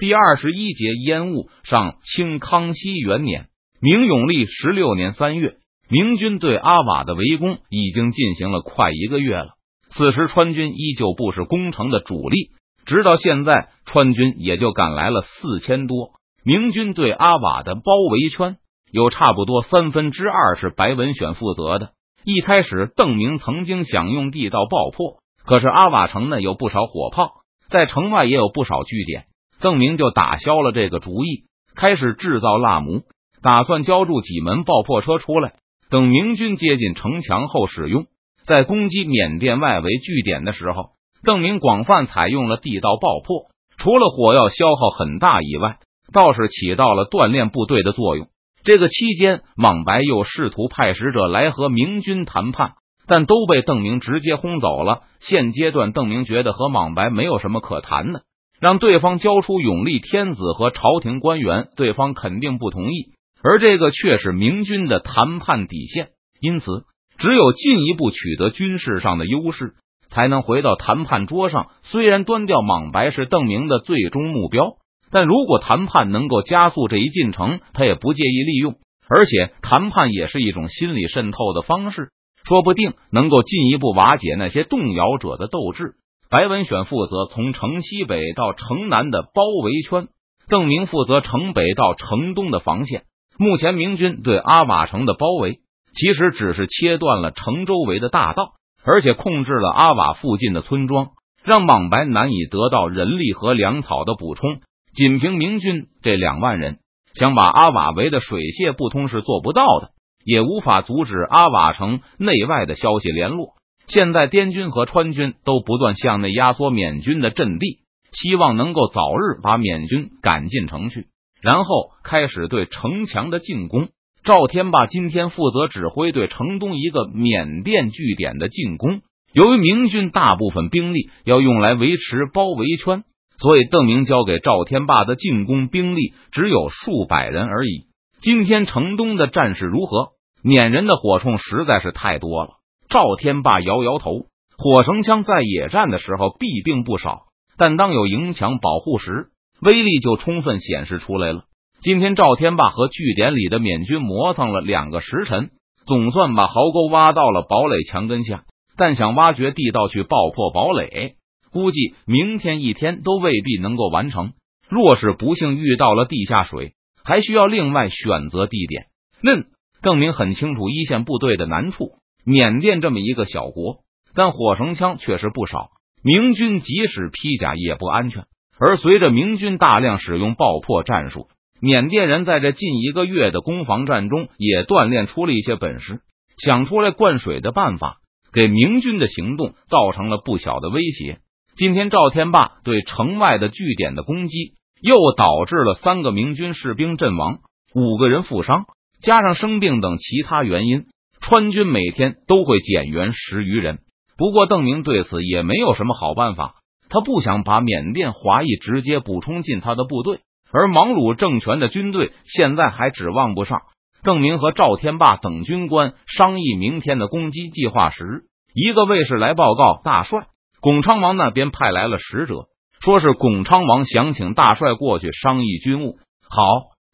第二十一节烟雾上，清康熙元年，明永历十六年三月，明军对阿瓦的围攻已经进行了快一个月了。此时川军依旧不是攻城的主力，直到现在，川军也就赶来了四千多。明军对阿瓦的包围圈有差不多三分之二是白文选负责的。一开始，邓明曾经想用地道爆破，可是阿瓦城呢有不少火炮，在城外也有不少据点。邓明就打消了这个主意，开始制造蜡模，打算浇筑几门爆破车出来，等明军接近城墙后使用。在攻击缅甸外围据点的时候，邓明广泛采用了地道爆破，除了火药消耗很大以外，倒是起到了锻炼部队的作用。这个期间，莽白又试图派使者来和明军谈判，但都被邓明直接轰走了。现阶段，邓明觉得和莽白没有什么可谈的。让对方交出永历天子和朝廷官员，对方肯定不同意，而这个却是明军的谈判底线。因此，只有进一步取得军事上的优势，才能回到谈判桌上。虽然端掉莽白是邓明的最终目标，但如果谈判能够加速这一进程，他也不介意利用。而且，谈判也是一种心理渗透的方式，说不定能够进一步瓦解那些动摇者的斗志。白文选负责从城西北到城南的包围圈，邓明负责城北到城东的防线。目前明军对阿瓦城的包围，其实只是切断了城周围的大道，而且控制了阿瓦附近的村庄，让莽白难以得到人力和粮草的补充。仅凭明军这两万人，想把阿瓦围的水泄不通是做不到的，也无法阻止阿瓦城内外的消息联络。现在滇军和川军都不断向内压缩缅军的阵地，希望能够早日把缅军赶进城去，然后开始对城墙的进攻。赵天霸今天负责指挥对城东一个缅甸据点的进攻。由于明军大部分兵力要用来维持包围圈，所以邓明交给赵天霸的进攻兵力只有数百人而已。今天城东的战事如何？缅人的火铳实在是太多了。赵天霸摇摇头，火绳枪在野战的时候必定不少，但当有营墙保护时，威力就充分显示出来了。今天赵天霸和据点里的缅军磨蹭了两个时辰，总算把壕沟挖到了堡垒墙根下，但想挖掘地道去爆破堡垒，估计明天一天都未必能够完成。若是不幸遇到了地下水，还需要另外选择地点。嫩邓明很清楚一线部队的难处。缅甸这么一个小国，但火绳枪确实不少。明军即使披甲也不安全。而随着明军大量使用爆破战术，缅甸人在这近一个月的攻防战中也锻炼出了一些本事，想出来灌水的办法，给明军的行动造成了不小的威胁。今天赵天霸对城外的据点的攻击，又导致了三个明军士兵阵亡，五个人负伤，加上生病等其他原因。川军每天都会减员十余人，不过邓明对此也没有什么好办法。他不想把缅甸华裔直接补充进他的部队，而芒鲁政权的军队现在还指望不上。邓明和赵天霸等军官商议明天的攻击计划时，一个卫士来报告大帅，巩昌王那边派来了使者，说是巩昌王想请大帅过去商议军务。好，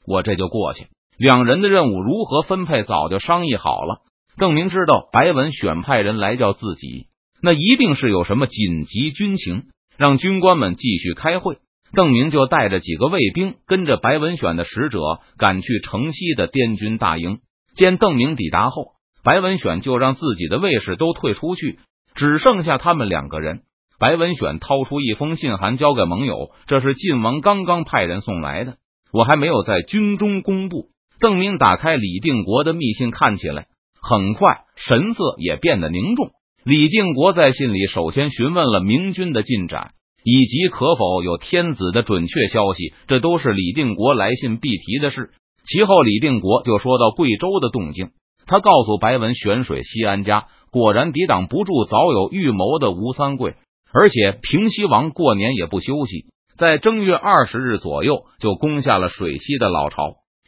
我这就过去。两人的任务如何分配，早就商议好了。邓明知道白文选派人来叫自己，那一定是有什么紧急军情，让军官们继续开会。邓明就带着几个卫兵，跟着白文选的使者赶去城西的滇军大营。见邓明抵达后，白文选就让自己的卫士都退出去，只剩下他们两个人。白文选掏出一封信函交给盟友，这是晋王刚刚派人送来的，我还没有在军中公布。邓明打开李定国的密信，看起来。很快，神色也变得凝重。李定国在信里首先询问了明军的进展，以及可否有天子的准确消息，这都是李定国来信必提的事。其后，李定国就说到贵州的动静，他告诉白文选水西安家果然抵挡不住早有预谋的吴三桂，而且平西王过年也不休息，在正月二十日左右就攻下了水西的老巢。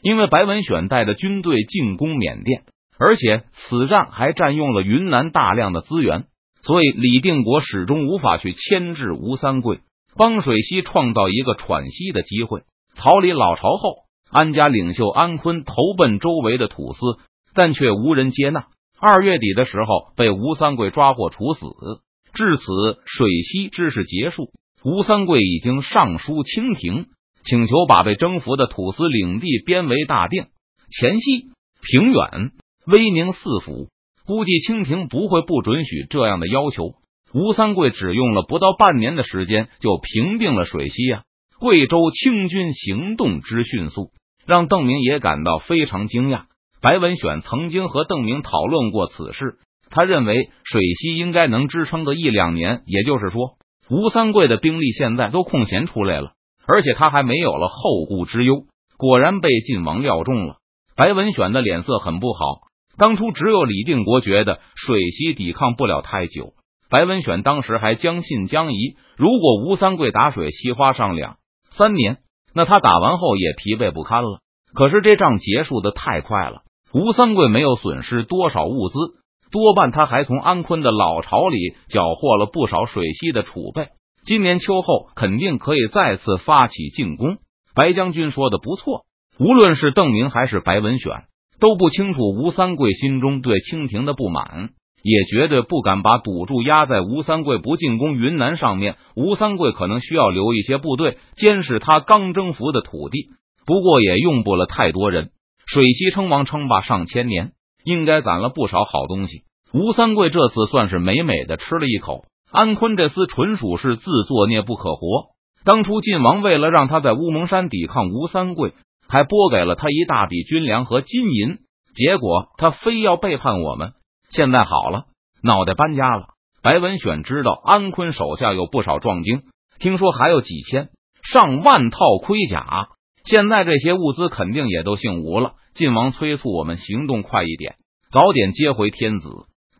因为白文选带着军队进攻缅甸。而且此战还占用了云南大量的资源，所以李定国始终无法去牵制吴三桂。帮水西创造一个喘息的机会。逃离老巢后，安家领袖安坤投奔周围的土司，但却无人接纳。二月底的时候，被吴三桂抓获处死。至此，水西之事结束。吴三桂已经上书清廷，请求把被征服的土司领地编为大定、黔西、平远、威宁四府。估计清廷不会不准许这样的要求。吴三桂只用了不到半年的时间，就平定了水西啊！贵州清军行动之迅速，让邓明也感到非常惊讶。白文选曾经和邓明讨论过此事，他认为水西应该能支撑个一两年。也就是说，吴三桂的兵力现在都空闲出来了，而且他还没有了后顾之忧。果然被晋王料中了，白文选的脸色很不好。当初只有李定国觉得水西抵抗不了太久，白文选当时还将信将疑。如果吴三桂打水西花上两三年，那他打完后也疲惫不堪了。可是这仗结束的太快了，吴三桂没有损失多少物资，多半他还从安坤的老巢里缴获了不少水西的储备。今年秋后肯定可以再次发起进攻。白将军说的不错，无论是邓明还是白文选。都不清楚吴三桂心中对清廷的不满，也绝对不敢把赌注压在吴三桂不进攻云南上面。吴三桂可能需要留一些部队监视他刚征服的土地，不过也用不了太多人。水西称王称霸上千年，应该攒了不少好东西。吴三桂这次算是美美的吃了一口。安坤这厮纯属是自作孽不可活。当初晋王为了让他在乌蒙山抵抗吴三桂。还拨给了他一大笔军粮和金银，结果他非要背叛我们。现在好了，脑袋搬家了。白文选知道安坤手下有不少壮丁，听说还有几千上万套盔甲。现在这些物资肯定也都姓吴了。晋王催促我们行动快一点，早点接回天子，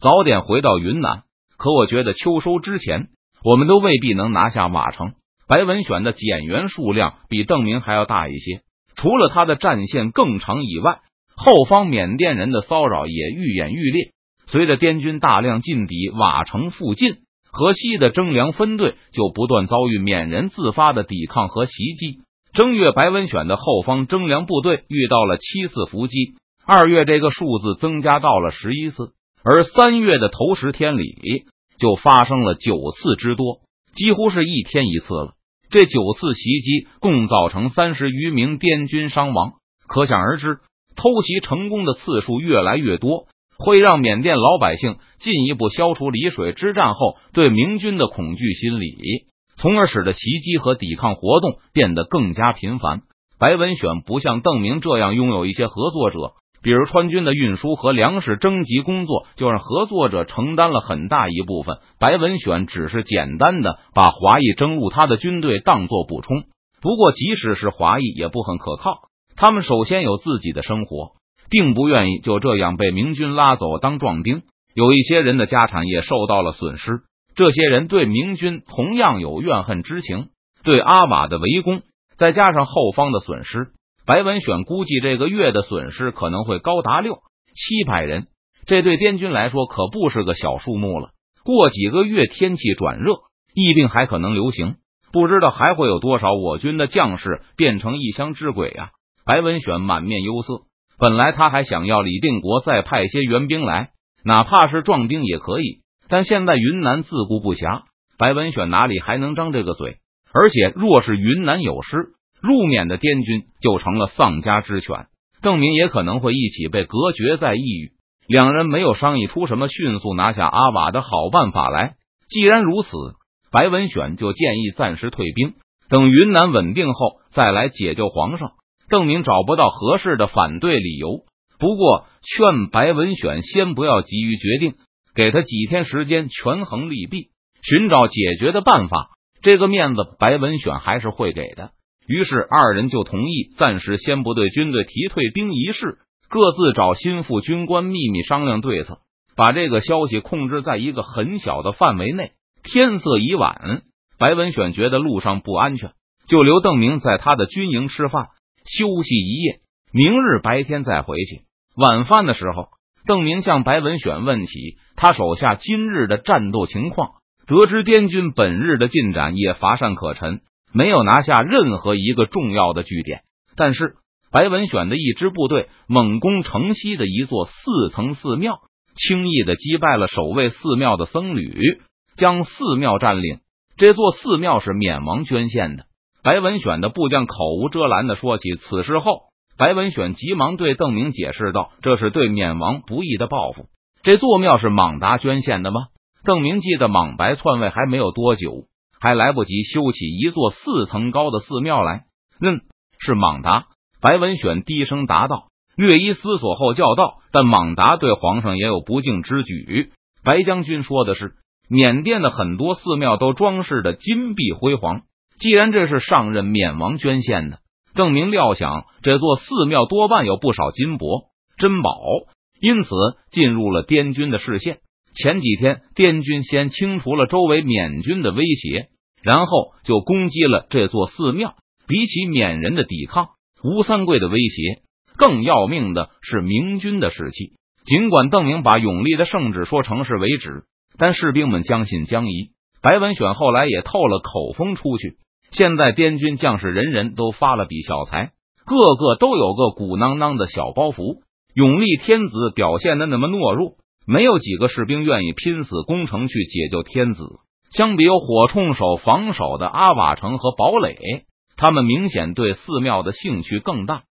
早点回到云南。可我觉得秋收之前，我们都未必能拿下瓦城。白文选的减员数量比邓明还要大一些。除了他的战线更长以外，后方缅甸人的骚扰也愈演愈烈。随着滇军大量进抵瓦城附近，河西的征粮分队就不断遭遇缅人自发的抵抗和袭击。正月，白文选的后方征粮部队遇到了七次伏击；二月，这个数字增加到了十一次；而三月的头十天里，就发生了九次之多，几乎是一天一次了。这九次袭击共造成三十余名滇军伤亡，可想而知，偷袭成功的次数越来越多，会让缅甸老百姓进一步消除丽水之战后对明军的恐惧心理，从而使得袭击和抵抗活动变得更加频繁。白文选不像邓明这样拥有一些合作者。比如川军的运输和粮食征集工作，就让合作者承担了很大一部分。白文选只是简单的把华裔征入他的军队当做补充。不过，即使是华裔，也不很可靠。他们首先有自己的生活，并不愿意就这样被明军拉走当壮丁。有一些人的家产也受到了损失。这些人对明军同样有怨恨之情。对阿瓦的围攻，再加上后方的损失。白文选估计这个月的损失可能会高达六七百人，这对滇军来说可不是个小数目了。过几个月天气转热，疫病还可能流行，不知道还会有多少我军的将士变成异乡之鬼啊！白文选满面忧色，本来他还想要李定国再派些援兵来，哪怕是壮丁也可以，但现在云南自顾不暇，白文选哪里还能张这个嘴？而且若是云南有失，入缅的滇军就成了丧家之犬，邓明也可能会一起被隔绝在异域。两人没有商议出什么迅速拿下阿瓦的好办法来。既然如此，白文选就建议暂时退兵，等云南稳定后再来解救皇上。邓明找不到合适的反对理由，不过劝白文选先不要急于决定，给他几天时间权衡利弊，寻找解决的办法。这个面子，白文选还是会给的。于是二人就同意暂时先不对军队提退兵一事，各自找心腹军官秘密商量对策，把这个消息控制在一个很小的范围内。天色已晚，白文选觉得路上不安全，就留邓明在他的军营吃饭休息一夜，明日白天再回去。晚饭的时候，邓明向白文选问起他手下今日的战斗情况。得知滇军本日的进展也乏善可陈，没有拿下任何一个重要的据点。但是白文选的一支部队猛攻城西的一座四层寺庙，轻易的击败了守卫寺庙的僧侣，将寺庙占领。这座寺庙是缅王捐献的。白文选的部将口无遮拦的说起此事后，白文选急忙对邓明解释道：“这是对缅王不义的报复。这座庙是莽达捐献的吗？”邓明记得莽白篡位还没有多久，还来不及修起一座四层高的寺庙来。嗯，是莽达。白文选低声答道，略一思索后叫道：“但莽达对皇上也有不敬之举。”白将军说的是，缅甸的很多寺庙都装饰的金碧辉煌。既然这是上任缅王捐献的，邓明料想这座寺庙多半有不少金箔珍宝，因此进入了滇军的视线。前几天，滇军先清除了周围缅军的威胁，然后就攻击了这座寺庙。比起缅人的抵抗，吴三桂的威胁更要命的是明军的士气。尽管邓明把永历的圣旨说成是为止，但士兵们将信将疑。白文选后来也透了口风出去，现在滇军将士人人都发了笔小财，个个都有个鼓囊囊的小包袱。永历天子表现的那么懦弱。没有几个士兵愿意拼死攻城去解救天子。相比有火铳手防守的阿瓦城和堡垒，他们明显对寺庙的兴趣更大。